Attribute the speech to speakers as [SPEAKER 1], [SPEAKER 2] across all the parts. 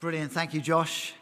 [SPEAKER 1] Brilliant. Thank you, Josh.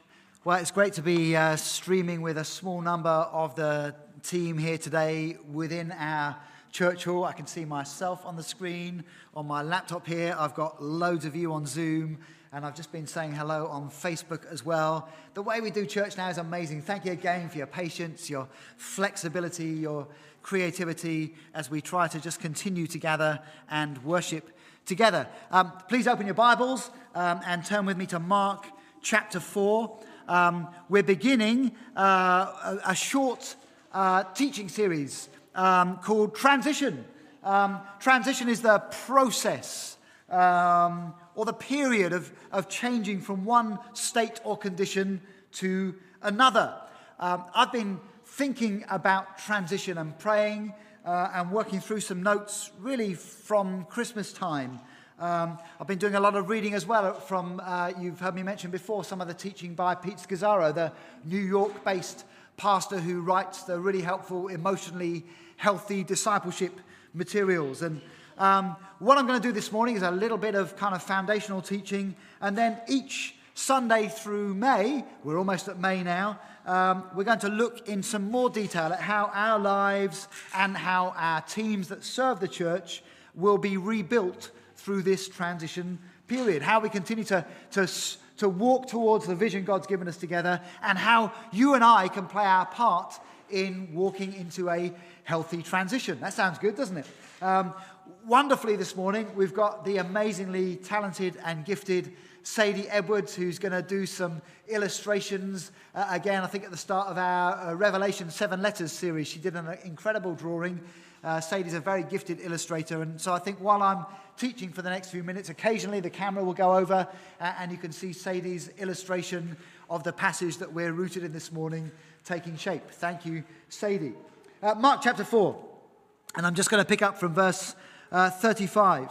[SPEAKER 1] Well, it's great to be uh, streaming with a small number of the team here today within our church hall. I can see myself on the screen on my laptop here. I've got loads of you on Zoom, and I've just been saying hello on Facebook as well. The way we do church now is amazing. Thank you again for your patience, your flexibility, your creativity as we try to just continue to gather and worship together. Um, please open your Bibles um, and turn with me to Mark chapter 4. Um, we're beginning uh, a, a, short uh, teaching series um, called Transition. Um, transition is the process um, or the period of, of changing from one state or condition to another. I've been thinking about transition and praying uh, and working through some notes really from Christmas time. Um, I've been doing a lot of reading as well from, uh, you've heard me mention before, some of the teaching by Pete Scazzero, the New York based pastor who writes the really helpful, emotionally healthy discipleship materials. And um, what I'm going to do this morning is a little bit of kind of foundational teaching, and then each Sunday through May, we're almost at May now, um, we're going to look in some more detail at how our lives and how our teams that serve the church will be rebuilt through this transition period. How we continue to, to, to walk towards the vision God's given us together, and how you and I can play our part in walking into a healthy transition. That sounds good, doesn't it? Um, wonderfully, this morning, we've got the amazingly talented and gifted Sadie Edwards, who's going to do some illustrations. Uh, again, I think at the start of our uh, Revelation Seven Letters series, she did an incredible drawing. Uh, Sadie's a very gifted illustrator, and so I think while I'm teaching for the next few minutes, occasionally the camera will go over uh, and you can see Sadie's illustration of the passage that we're rooted in this morning taking shape. Thank you, Sadie. Uh, Mark chapter 4, and I'm just going to pick up from verse uh, 35.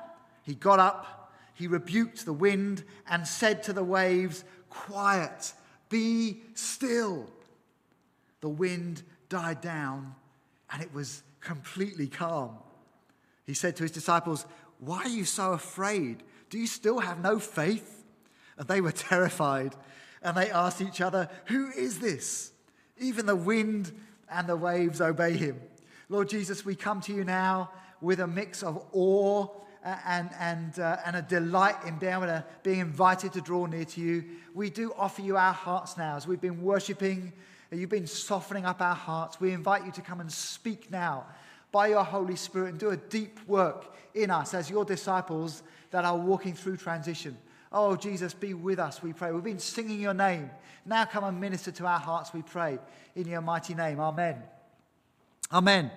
[SPEAKER 1] He got up, he rebuked the wind, and said to the waves, Quiet, be still. The wind died down, and it was completely calm. He said to his disciples, Why are you so afraid? Do you still have no faith? And they were terrified, and they asked each other, Who is this? Even the wind and the waves obey him. Lord Jesus, we come to you now with a mix of awe and, and, uh, and a delight in being able to being invited to draw near to you. We do offer you our hearts now as we've been worshiping. You've been softening up our hearts. We invite you to come and speak now by your Holy Spirit and do a deep work in us as your disciples that are walking through transition. Oh, Jesus, be with us, we pray. We've been singing your name. Now come and minister to our hearts, we pray. In your mighty name. Amen. Amen.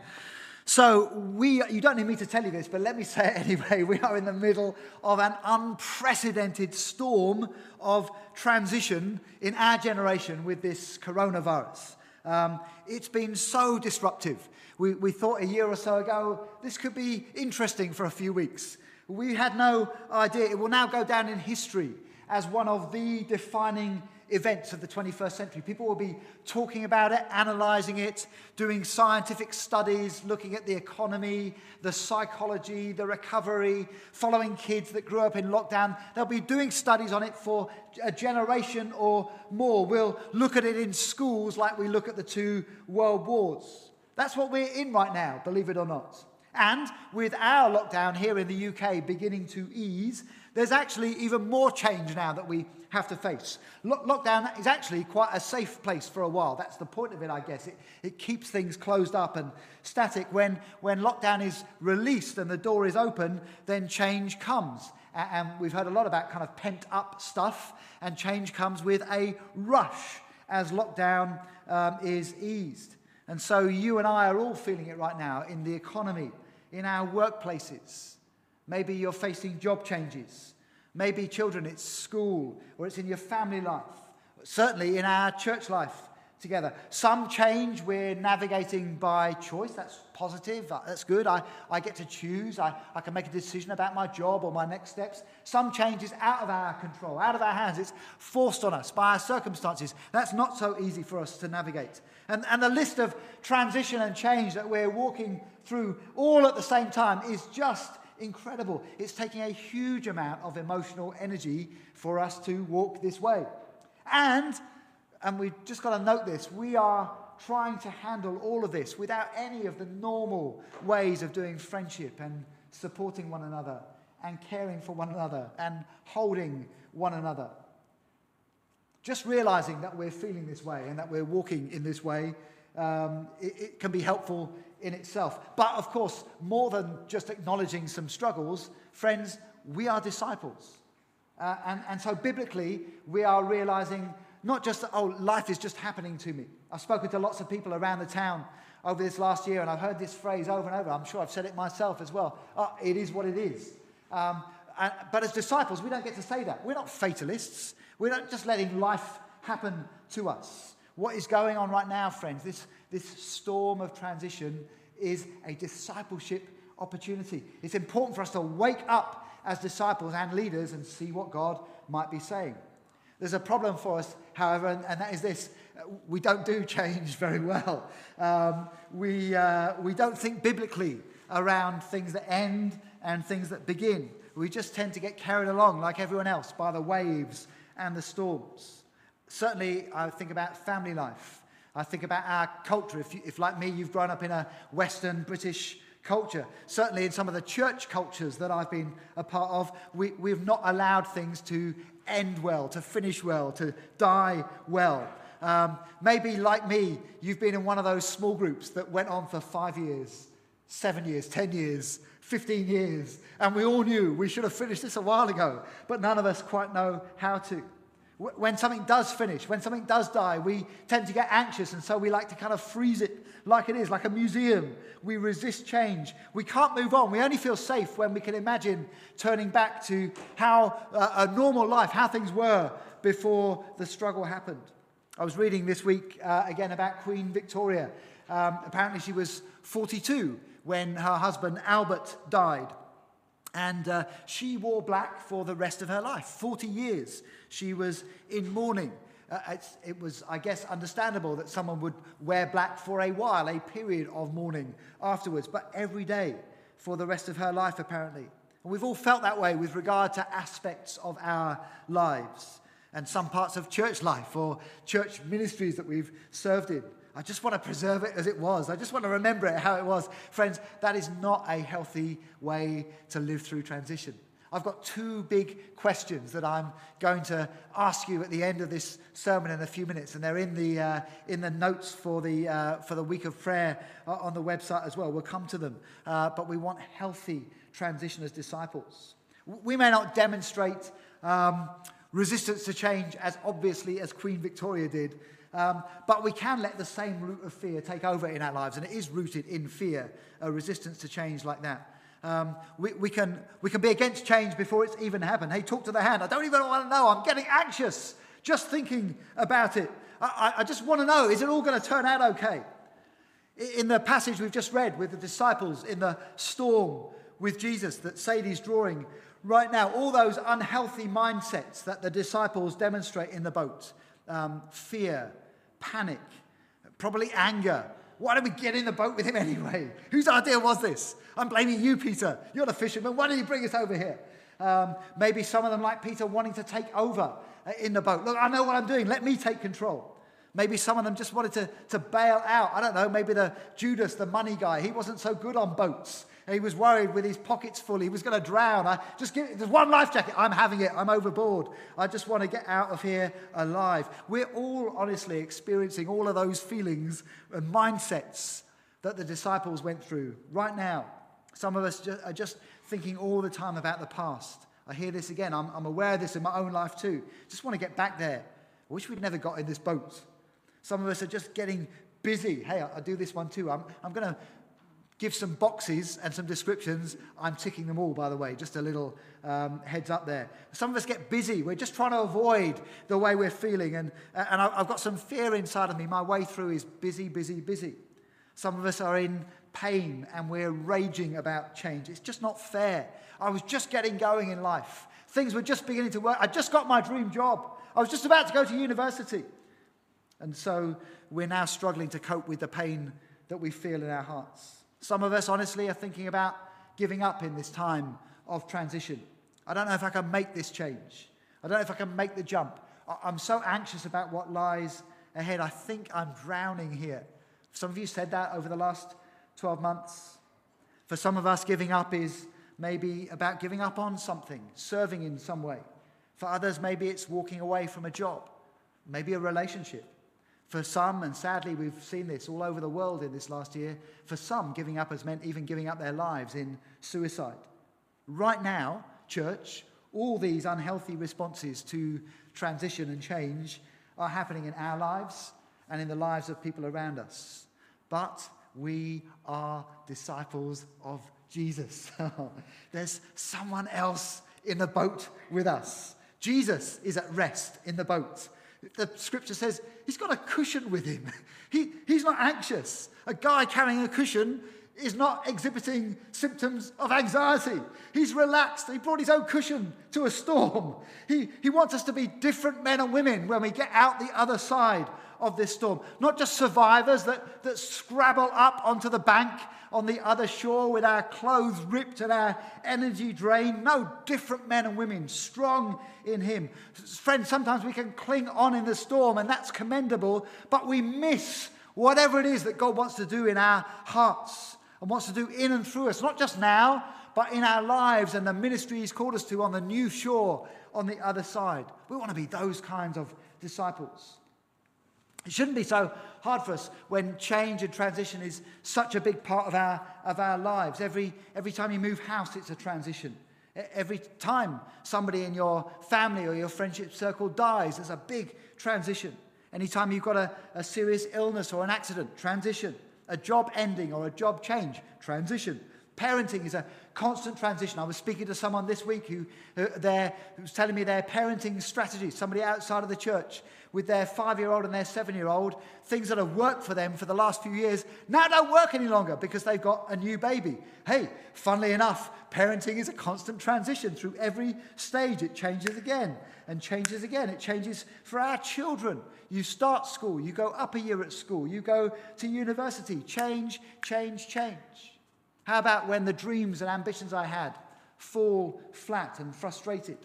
[SPEAKER 1] So, we, you don't need me to tell you this, but let me say it anyway. We are in the middle of an unprecedented storm of transition in our generation with this coronavirus. Um, it's been so disruptive. We, we thought a year or so ago this could be interesting for a few weeks. We had no idea. It will now go down in history as one of the defining events of the 21st century. People will be talking about it, analyzing it, doing scientific studies, looking at the economy, the psychology, the recovery, following kids that grew up in lockdown. They'll be doing studies on it for a generation or more. We'll look at it in schools like we look at the two world wars. That's what we're in right now, believe it or not. And with our lockdown here in the UK beginning to ease, there's actually even more change now that we have to face. lockdown is actually quite a safe place for a while. That's the point of it, I guess. It, it keeps things closed up and static. When, when lockdown is released and the door is open, then change comes. And we've heard a lot about kind of pent up stuff, and change comes with a rush as lockdown um, is eased. And so you and I are all feeling it right now in the economy, in our workplaces. Maybe you're facing job changes. Maybe children, it's school or it's in your family life. Certainly in our church life together. Some change we're navigating by choice. That's positive. That's good. I, I get to choose. I, I can make a decision about my job or my next steps. Some change is out of our control, out of our hands. It's forced on us by our circumstances. That's not so easy for us to navigate. And, and the list of transition and change that we're walking through all at the same time is just incredible. It's taking a huge amount of emotional energy for us to walk this way. And and we've just got to note this we are trying to handle all of this without any of the normal ways of doing friendship and supporting one another and caring for one another and holding one another. Just realizing that we're feeling this way and that we're walking in this way, um, it, it can be helpful in itself. But of course, more than just acknowledging some struggles, friends, we are disciples. Uh, and, and so biblically, we are realizing not just that, oh, life is just happening to me. I've spoken to lots of people around the town over this last year, and I've heard this phrase over and over. I'm sure I've said it myself as well. Oh, it is what it is. Um, and, but as disciples, we don't get to say that. We're not fatalists. We're not just letting life happen to us. What is going on right now, friends, this, this storm of transition is a discipleship opportunity. It's important for us to wake up as disciples and leaders and see what God might be saying. There's a problem for us, however, and, and that is this we don't do change very well. Um, we, uh, we don't think biblically around things that end and things that begin. We just tend to get carried along, like everyone else, by the waves and the storms. Certainly, I think about family life. I think about our culture. If, you, if, like me, you've grown up in a Western British culture. Certainly, in some of the church cultures that I've been a part of, we, we've not allowed things to end well, to finish well, to die well. Um, maybe, like me, you've been in one of those small groups that went on for five years, seven years, 10 years, 15 years, and we all knew we should have finished this a while ago, but none of us quite know how to. When something does finish, when something does die, we tend to get anxious, and so we like to kind of freeze it like it is, like a museum. We resist change. We can't move on. We only feel safe when we can imagine turning back to how uh, a normal life, how things were before the struggle happened. I was reading this week uh, again about Queen Victoria. Um, apparently, she was 42 when her husband Albert died. And uh, she wore black for the rest of her life. 40 years she was in mourning. Uh, it was, I guess, understandable that someone would wear black for a while, a period of mourning afterwards, but every day for the rest of her life, apparently. And we've all felt that way with regard to aspects of our lives and some parts of church life or church ministries that we've served in. I just want to preserve it as it was. I just want to remember it how it was. Friends, that is not a healthy way to live through transition. I've got two big questions that I'm going to ask you at the end of this sermon in a few minutes, and they're in the, uh, in the notes for the, uh, for the week of prayer uh, on the website as well. We'll come to them, uh, but we want healthy transition as disciples. We may not demonstrate um, resistance to change as obviously as Queen Victoria did, um, but we can let the same root of fear take over in our lives, and it is rooted in fear, a resistance to change like that. Um, we, we, can, we can be against change before it's even happened. Hey, talk to the hand. I don't even want to know. I'm getting anxious just thinking about it. I, I just want to know is it all going to turn out okay? In the passage we've just read with the disciples in the storm with Jesus that Sadie's drawing right now, all those unhealthy mindsets that the disciples demonstrate in the boat um, fear, panic, probably anger, why don't we get in the boat with him anyway? Whose idea was this? I'm blaming you, Peter. You're the fisherman. Why don't you bring us over here? Um, maybe some of them, like Peter, wanting to take over uh, in the boat. Look, I know what I'm doing. Let me take control. Maybe some of them just wanted to, to bail out. I don't know. Maybe the Judas, the money guy, he wasn't so good on boats. He was worried with his pockets full. He was going to drown. I just give there's one life jacket. I'm having it. I'm overboard. I just want to get out of here alive. We're all honestly experiencing all of those feelings and mindsets that the disciples went through right now. Some of us are just thinking all the time about the past. I hear this again. I'm, I'm aware of this in my own life too. Just want to get back there. I wish we'd never got in this boat. Some of us are just getting busy. Hey, I, I do this one too. I'm, I'm going to give some boxes and some descriptions. I'm ticking them all, by the way, just a little um, heads up there. Some of us get busy. We're just trying to avoid the way we're feeling. And, and I've got some fear inside of me. My way through is busy, busy, busy. Some of us are in pain and we're raging about change. It's just not fair. I was just getting going in life. Things were just beginning to work. I just got my dream job. I was just about to go to university. And so we're now struggling to cope with the pain that we feel in our hearts. Some of us, honestly, are thinking about giving up in this time of transition. I don't know if I can make this change. I don't know if I can make the jump. I'm so anxious about what lies ahead. I think I'm drowning here. Some of you said that over the last 12 months. For some of us, giving up is maybe about giving up on something, serving in some way. For others, maybe it's walking away from a job, maybe a relationship. For some, and sadly we've seen this all over the world in this last year, for some, giving up has meant even giving up their lives in suicide. Right now, church, all these unhealthy responses to transition and change are happening in our lives and in the lives of people around us. But we are disciples of Jesus. There's someone else in the boat with us. Jesus is at rest in the boat. The scripture says he's got a cushion with him. He, he's not anxious. A guy carrying a cushion is not exhibiting symptoms of anxiety. He's relaxed. He brought his own cushion to a storm. He, he wants us to be different men and women when we get out the other side of this storm. Not just survivors that, that scrabble up onto the bank on the other shore with our clothes ripped and our energy drained. No, different men and women, strong in Him. Friends, sometimes we can cling on in the storm, and that's commendable, but we miss whatever it is that God wants to do in our hearts and wants to do in and through us, not just now, but in our lives and the ministry He's called us to on the new shore on the other side. We want to be those kinds of disciples. It shouldn't be so hard for us when change and transition is such a big part of our, of our lives. Every, every time you move house, it's a transition. Every time somebody in your family or your friendship circle dies, there's a big transition. Anytime you've got a, a serious illness or an accident, transition. A job ending or a job change, transition. Parenting is a constant transition. I was speaking to someone this week who, who, who was telling me their parenting strategy, somebody outside of the church with their five year old and their seven year old, things that have worked for them for the last few years now don't work any longer because they've got a new baby. Hey, funnily enough, parenting is a constant transition through every stage. It changes again and changes again. It changes for our children. You start school, you go up a year at school, you go to university. Change, change, change. How about when the dreams and ambitions I had fall flat and frustrated?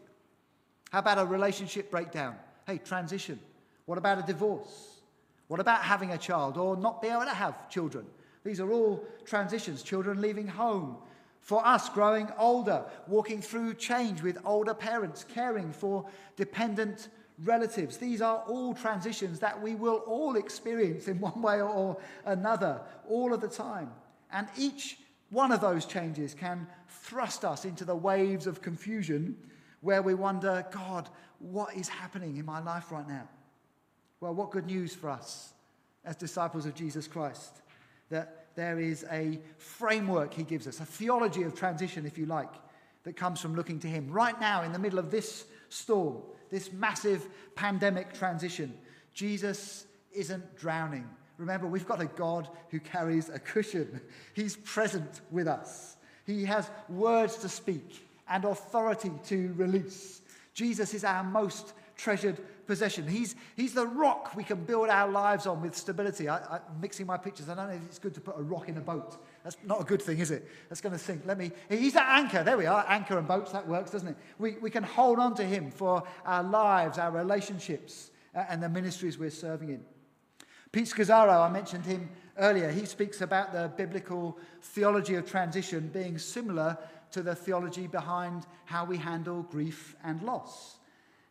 [SPEAKER 1] How about a relationship breakdown? Hey, transition. What about a divorce? What about having a child or not being able to have children? These are all transitions. Children leaving home. For us, growing older, walking through change with older parents, caring for dependent relatives. These are all transitions that we will all experience in one way or another all of the time. And each one of those changes can thrust us into the waves of confusion where we wonder, God, what is happening in my life right now? Well, what good news for us as disciples of Jesus Christ that there is a framework he gives us, a theology of transition, if you like, that comes from looking to him. Right now, in the middle of this storm, this massive pandemic transition, Jesus isn't drowning. Remember, we've got a God who carries a cushion. He's present with us. He has words to speak and authority to release. Jesus is our most treasured possession. He's, he's the rock we can build our lives on with stability. I, am mixing my pictures. I don't know if it's good to put a rock in a boat. That's not a good thing, is it? That's going to sink. Let me. He's that anchor. There we are. Anchor and boats. That works, doesn't it? We, we can hold on to him for our lives, our relationships, uh, and the ministries we're serving in. Pete Scazzero, I mentioned him earlier, he speaks about the biblical theology of transition being similar to the theology behind how we handle grief and loss.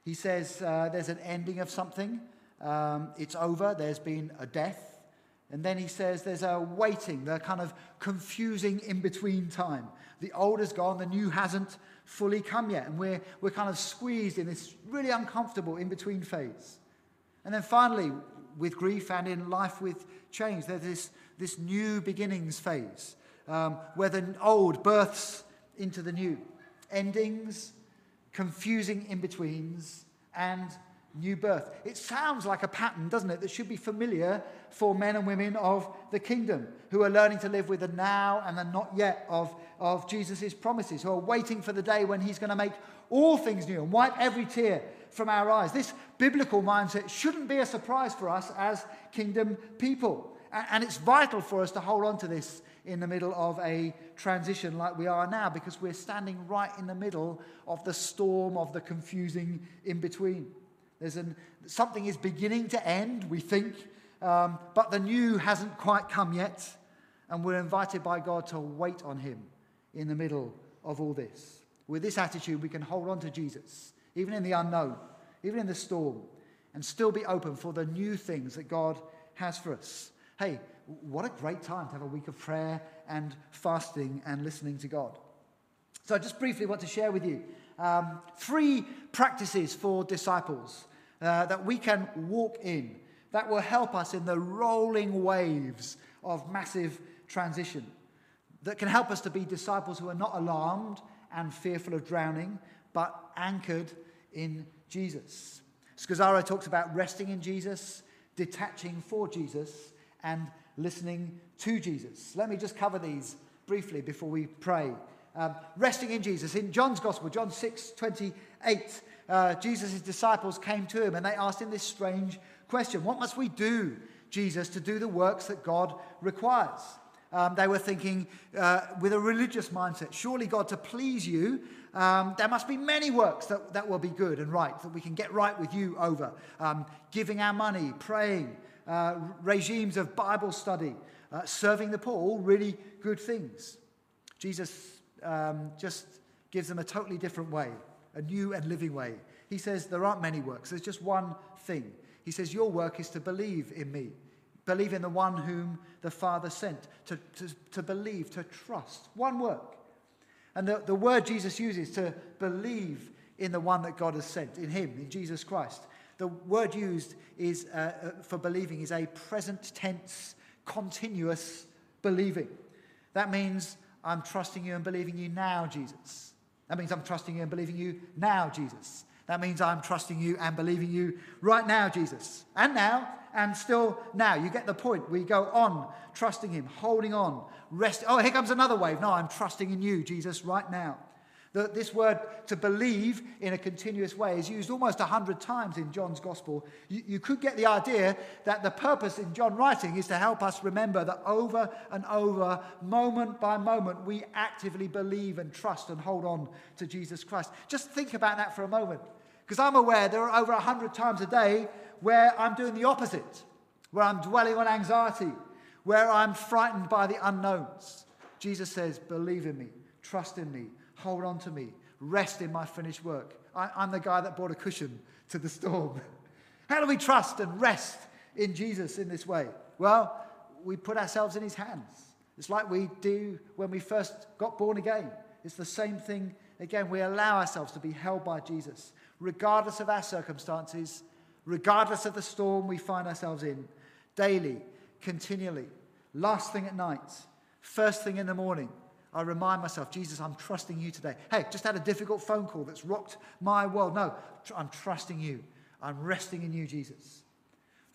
[SPEAKER 1] He says uh, there's an ending of something, um, it's over, there's been a death. And then he says there's a waiting, the kind of confusing in between time. The old is gone, the new hasn't fully come yet. And we're, we're kind of squeezed in this really uncomfortable in between phase. And then finally, with grief and in life with change. There's this, this new beginnings phase. um, where the old births into the new. Endings, confusing in betweens, and new birth. It sounds like a pattern, doesn't it, that should be familiar for men and women of the kingdom who are learning to live with the now and the not yet of, of Jesus' promises, who are waiting for the day when he's going to make all things new and wipe every tear from our eyes. This biblical mindset shouldn't be a surprise for us as kingdom people. And it's vital for us to hold on to this in the middle of a transition like we are now because we're standing right in the middle of the storm of the confusing in between. There's an, something is beginning to end, we think, um, but the new hasn't quite come yet. And we're invited by God to wait on Him in the middle of all this. With this attitude, we can hold on to Jesus, even in the unknown, even in the storm, and still be open for the new things that God has for us. Hey, what a great time to have a week of prayer and fasting and listening to God. So, I just briefly want to share with you um, three practices for disciples uh, that we can walk in that will help us in the rolling waves of massive transition, that can help us to be disciples who are not alarmed and fearful of drowning, but anchored in Jesus. Scazzero talks about resting in Jesus, detaching for Jesus, and listening to Jesus. Let me just cover these briefly before we pray. Um, resting in Jesus. In John's Gospel, John 6 28, uh, Jesus' disciples came to him and they asked him this strange question What must we do, Jesus, to do the works that God requires? Um, they were thinking uh, with a religious mindset surely, God, to please you, um, there must be many works that, that will be good and right, that we can get right with you over. Um, giving our money, praying, uh, regimes of Bible study, uh, serving the poor, all really good things. Jesus um, just gives them a totally different way, a new and living way. He says there aren't many works, there's just one thing. He says, Your work is to believe in me, believe in the one whom the Father sent, to, to, to believe, to trust. One work. And the, the word Jesus uses to believe in the one that God has sent, in Him, in Jesus Christ. The word used is, uh, uh, for believing is a present tense, continuous believing. That means I'm trusting you and believing you now, Jesus. That means I'm trusting you and believing you now, Jesus. That means I'm trusting you and believing you right now, Jesus. And now, and still now. You get the point. We go on trusting Him, holding on, rest. Oh, here comes another wave. No, I'm trusting in you, Jesus, right now. The, this word to believe in a continuous way is used almost 100 times in John's gospel. You, you could get the idea that the purpose in John writing is to help us remember that over and over, moment by moment, we actively believe and trust and hold on to Jesus Christ. Just think about that for a moment. Because I'm aware there are over 100 times a day where I'm doing the opposite, where I'm dwelling on anxiety, where I'm frightened by the unknowns. Jesus says, Believe in me, trust in me, hold on to me, rest in my finished work. I, am the guy that brought a cushion to the storm. How do we trust and rest in Jesus in this way? Well, we put ourselves in his hands. It's like we do when we first got born again. It's the same thing again. We allow ourselves to be held by Jesus regardless of our circumstances, regardless of the storm we find ourselves in, daily, continually, last thing at night, first thing in the morning. I remind myself, Jesus, I'm trusting you today. Hey, just had a difficult phone call that's rocked my world. No, I'm trusting you. I'm resting in you, Jesus.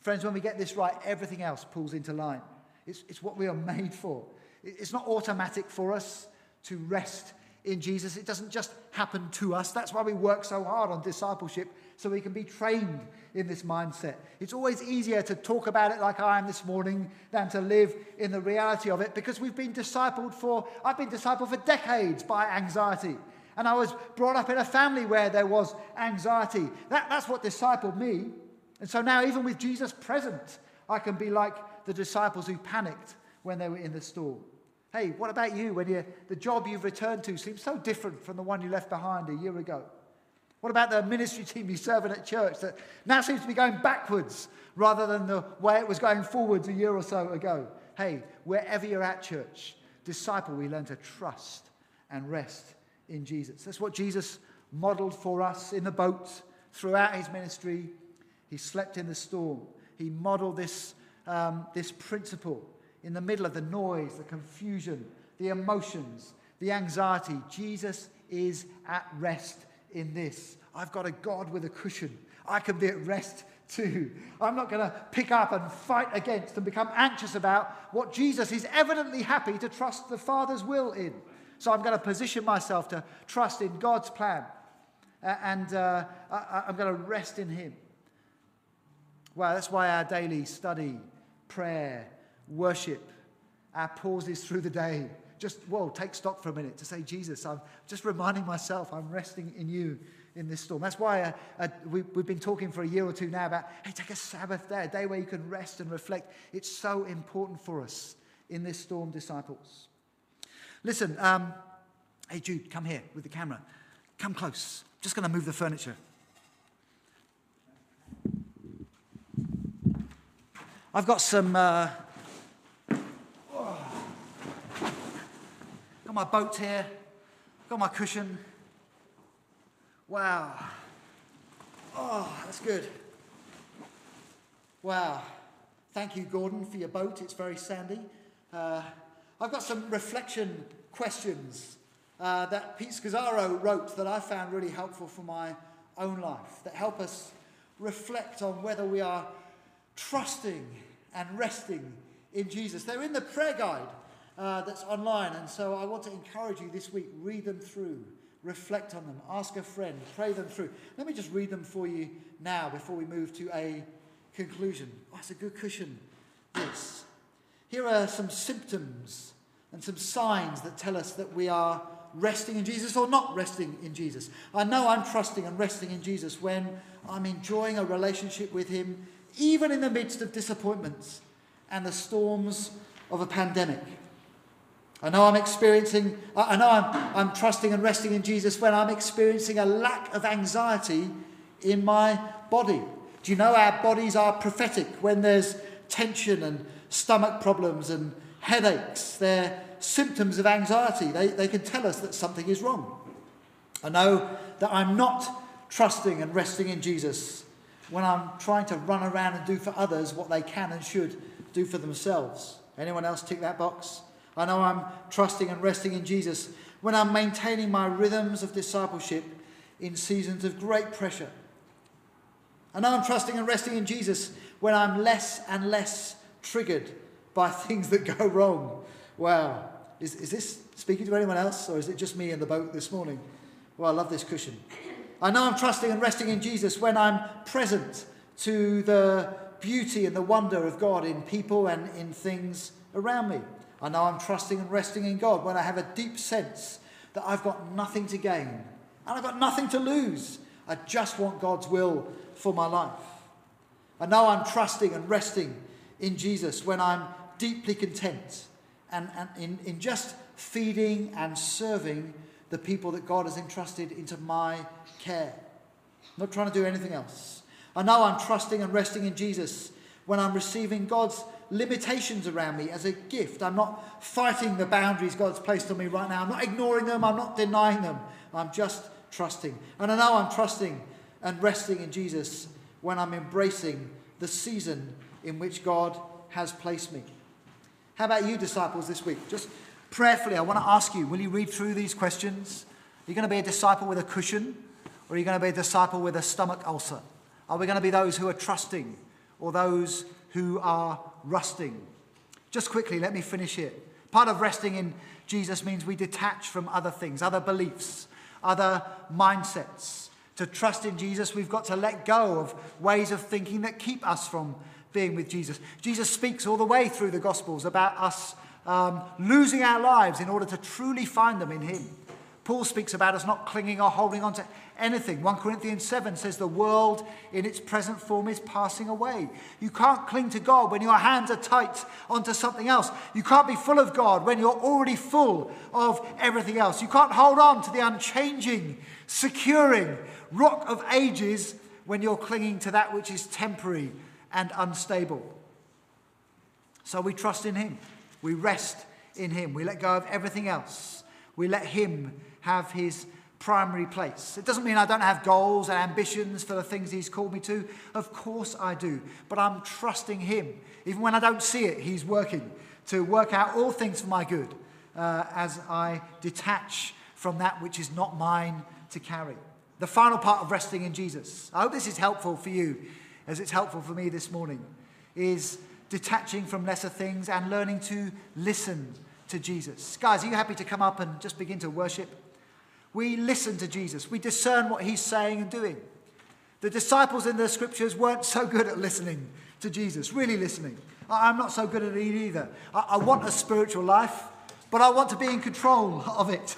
[SPEAKER 1] Friends, when we get this right, everything else pulls into line. It's, it's what we are made for. It's not automatic for us to rest in Jesus. It doesn't just happen to us. That's why we work so hard on discipleship, so we can be trained in this mindset. It's always easier to talk about it like I am this morning than to live in the reality of it because we've been discipled for, I've been discipled for decades by anxiety. And I was brought up in a family where there was anxiety. That, that's what discipled me. And so now, even with Jesus present, I can be like the disciples who panicked when they were in the storm. Hey, what about you when you, the job you've returned to seems so different from the one you left behind a year ago? What about the ministry team you serve in at church that now seems to be going backwards rather than the way it was going forwards a year or so ago? Hey, wherever you're at, church, disciple, we learn to trust and rest in Jesus. That's what Jesus modeled for us in the boat throughout his ministry. He slept in the storm. He modeled this, um, this principle in the middle of the noise, the confusion, the emotions, the anxiety. Jesus is at rest in this. I've got a God with a cushion. I can be at rest too. I'm not going to pick up and fight against and become anxious about what Jesus is evidently happy to trust the Father's will in. So I'm going to position myself to trust in God's plan. Uh, and uh, I, I'm going to rest in Him. Well, that's why our daily study, prayer, worship, our pauses through the day, just, whoa, take stock for a minute to say, Jesus, I'm just reminding myself I'm resting in you in this storm. That's why uh, uh, we, have been talking for a year or two now about, hey, take a Sabbath day, a day where you can rest and reflect. It's so important for us in this storm, disciples. Listen, um, hey, Jude, come here with the camera. Come close. Just going to move the furniture. I've got some. Uh, got my boat here. Got my cushion. Wow. Oh, that's good. Wow. Thank you, Gordon, for your boat. It's very sandy. Uh, I've got some reflection questions uh, that Pete Scazzero wrote that I found really helpful for my own life, that help us reflect on whether we are trusting and resting in Jesus. They're in the prayer guide uh, that's online, and so I want to encourage you this week read them through, reflect on them, ask a friend, pray them through. Let me just read them for you now before we move to a conclusion. Oh, it's a good cushion, this. Here are some symptoms and some signs that tell us that we are resting in Jesus or not resting in Jesus. I know I'm trusting and resting in Jesus when I'm enjoying a relationship with Him, even in the midst of disappointments and the storms of a pandemic. I know I'm experiencing, I know I'm, I'm trusting and resting in Jesus when I'm experiencing a lack of anxiety in my body. Do you know our bodies are prophetic when there's tension and stomach problems and headaches? They're symptoms of anxiety. They, they can tell us that something is wrong. I know that I'm not trusting and resting in Jesus when I'm trying to run around and do for others what they can and should do for themselves. Anyone else tick that box? I know I'm trusting and resting in Jesus when I'm maintaining my rhythms of discipleship in seasons of great pressure. I know I'm trusting and resting in Jesus when I'm less and less triggered by things that go wrong. Wow. Is, is this speaking to anyone else, or is it just me in the boat this morning? Well, I love this cushion. I know I'm trusting and resting in Jesus when I'm present to the beauty and the wonder of God in people and in things around me. I know I'm trusting and resting in God when I have a deep sense that I've got nothing to gain and I've got nothing to lose. I just want God's will for my life. I know I'm trusting and resting in Jesus when I'm deeply content and, and in, in just feeding and serving the people that God has entrusted into my care. I'm not trying to do anything else. I know I'm trusting and resting in Jesus when I'm receiving God's limitations around me as a gift. I'm not fighting the boundaries God's placed on me right now. I'm not ignoring them. I'm not denying them. I'm just trusting. And I know I'm trusting and resting in Jesus when I'm embracing the season in which God has placed me. How about you, disciples, this week? Just prayerfully, I want to ask you will you read through these questions? Are you going to be a disciple with a cushion, or are you going to be a disciple with a stomach ulcer? Are we going to be those who are trusting, or those who are rusting? Just quickly, let me finish here. Part of resting in Jesus means we detach from other things, other beliefs, other mindsets. To trust in Jesus, we've got to let go of ways of thinking that keep us from being with Jesus. Jesus speaks all the way through the Gospels about us um, losing our lives in order to truly find them in Him. Paul speaks about us not clinging or holding on to anything. 1 Corinthians 7 says the world in its present form is passing away. You can't cling to God when your hands are tight onto something else. You can't be full of God when you're already full of everything else. You can't hold on to the unchanging, securing rock of ages when you're clinging to that which is temporary and unstable. So we trust in Him. We rest in Him. We let go of everything else. We let Him have His primary place. It doesn't mean I don't have goals and ambitions for the things He's called me to. Of course I do. But I'm trusting Him. Even when I don't see it, He's working to work out all things for my good uh, as I detach from that which is not mine to carry. The final part of resting in Jesus. I hope this is helpful for you, as it's helpful for me this morning, is detaching from lesser things and learning to listen to Jesus. Guys, are you happy to come up and just begin to worship? We listen to Jesus, we discern what he's saying and doing. The disciples in the scriptures weren't so good at listening to Jesus, really listening. I'm not so good at it either. I, want a spiritual life, but I want to be in control of it.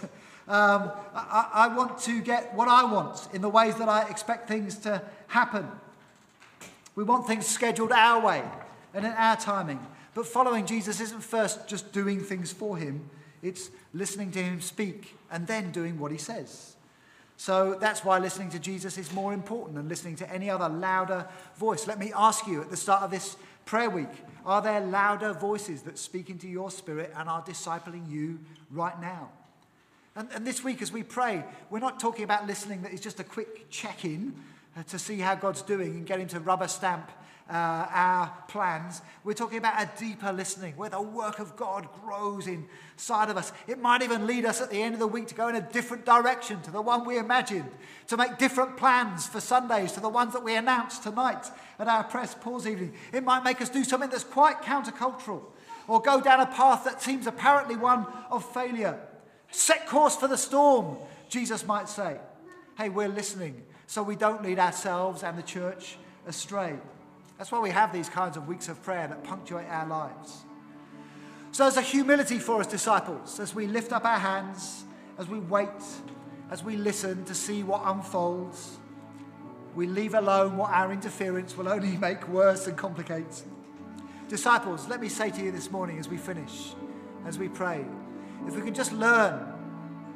[SPEAKER 1] Um, I, I want to get what I want in the ways that I expect things to happen. We want things scheduled our way and in our timing. But following Jesus isn't first just doing things for him, it's listening to him speak and then doing what he says. So that's why listening to Jesus is more important than listening to any other louder voice. Let me ask you at the start of this prayer week are there louder voices that speak into your spirit and are discipling you right now? And, and this week, as we pray, we're not talking about listening that is just a quick check in uh, to see how God's doing and get him to rubber stamp uh, our plans. We're talking about a deeper listening where the work of God grows inside of us. It might even lead us at the end of the week to go in a different direction to the one we imagined, to make different plans for Sundays to the ones that we announced tonight at our press pause evening. It might make us do something that's quite countercultural or go down a path that seems apparently one of failure. Set course for the storm, Jesus might say. Hey, we're listening so we don't lead ourselves and the church astray. That's why we have these kinds of weeks of prayer that punctuate our lives. So there's a humility for us, disciples, as we lift up our hands, as we wait, as we listen to see what unfolds. We leave alone what our interference will only make worse and complicate. Disciples, let me say to you this morning as we finish, as we pray, if we can just learn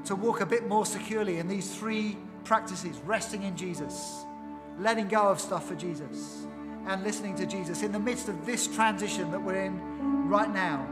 [SPEAKER 1] to walk a bit more securely in these three practices resting in Jesus, letting go of stuff for Jesus, and listening to Jesus in the midst of this transition that we're in right now,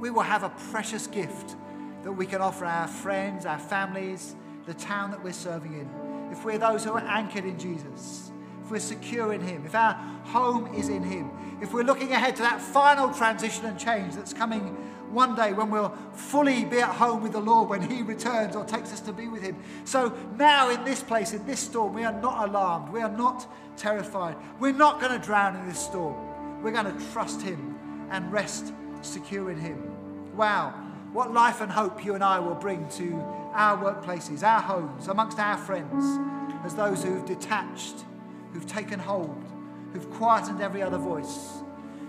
[SPEAKER 1] we will have a precious gift that we can offer our friends, our families, the town that we're serving in. If we're those who are anchored in Jesus, if we're secure in Him, if our home is in Him, if we're looking ahead to that final transition and change that's coming one day when we'll fully be at home with the Lord when He returns or takes us to be with Him. So now, in this place, in this storm, we are not alarmed. We are not terrified. We're not going to drown in this storm. We're going to trust Him and rest secure in Him. Wow, what life and hope you and I will bring to our workplaces, our homes, amongst our friends, as those who've detached, who've taken hold, who've quietened every other voice,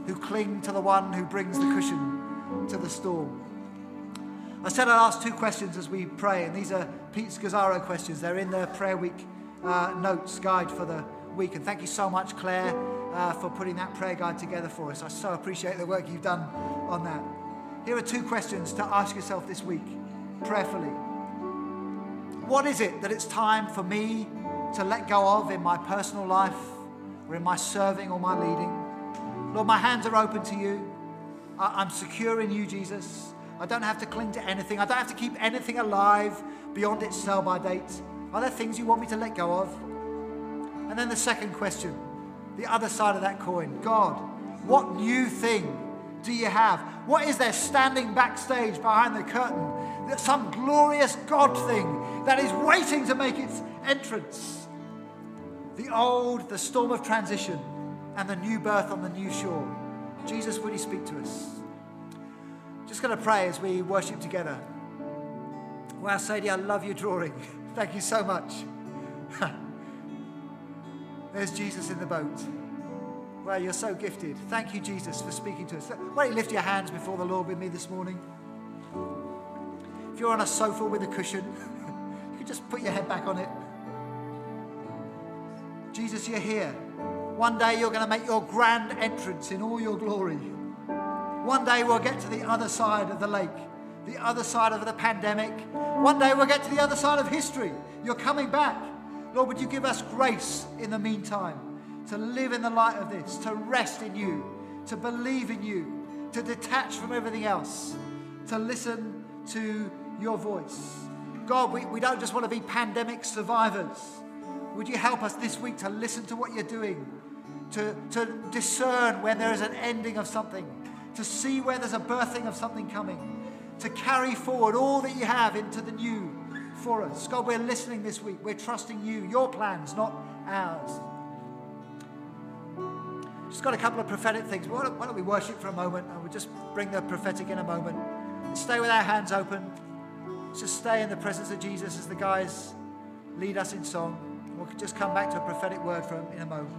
[SPEAKER 1] who cling to the one who brings the cushion to the storm. I said I'd ask two questions as we pray, and these are Pete Scazzero questions. They're in the prayer week uh, notes guide for the week. And thank you so much, Claire, uh, for putting that prayer guide together for us. I so appreciate the work you've done on that. Here are two questions to ask yourself this week, prayerfully. What is it that it's time for me to let go of in my personal life, or in my serving or my leading? Lord, my hands are open to you. I'm secure in you, Jesus. I don't have to cling to anything. I don't have to keep anything alive beyond its sell by date. Are there things you want me to let go of? And then the second question, the other side of that coin God, what new thing do you have? What is there standing backstage behind the curtain? Some glorious God thing that is waiting to make its entrance. The old, the storm of transition, and the new birth on the new shore. Jesus, would He speak to us? Just going to pray as we worship together. Wow, Sadie, I love your drawing. Thank you so much. There's Jesus in the boat. Wow, you're so gifted. Thank you, Jesus, for speaking to us. Why don't you lift your hands before the Lord with me this morning? If you're on a sofa with a cushion, you can just put your head back on it. Jesus, you're here. One day you're going to make your grand entrance in all your glory. One day we'll get to the other side of the lake, the other side of the pandemic. One day we'll get to the other side of history. You're coming back. Lord, would you give us grace in the meantime to live in the light of this, to rest in you, to believe in you, to detach from everything else, to listen to your voice. God, we, we don't just want to be pandemic survivors. Would you help us this week to listen to what you're doing? To, to discern when there is an ending of something, to see where there's a birthing of something coming, to carry forward all that you have into the new for us. God, we're listening this week. We're trusting you, your plans, not ours. Just got a couple of prophetic things. Why don't, why don't we worship for a moment and we'll just bring the prophetic in a moment. Stay with our hands open. Just stay in the presence of Jesus as the guys lead us in song. We'll just come back to a prophetic word from him in a moment.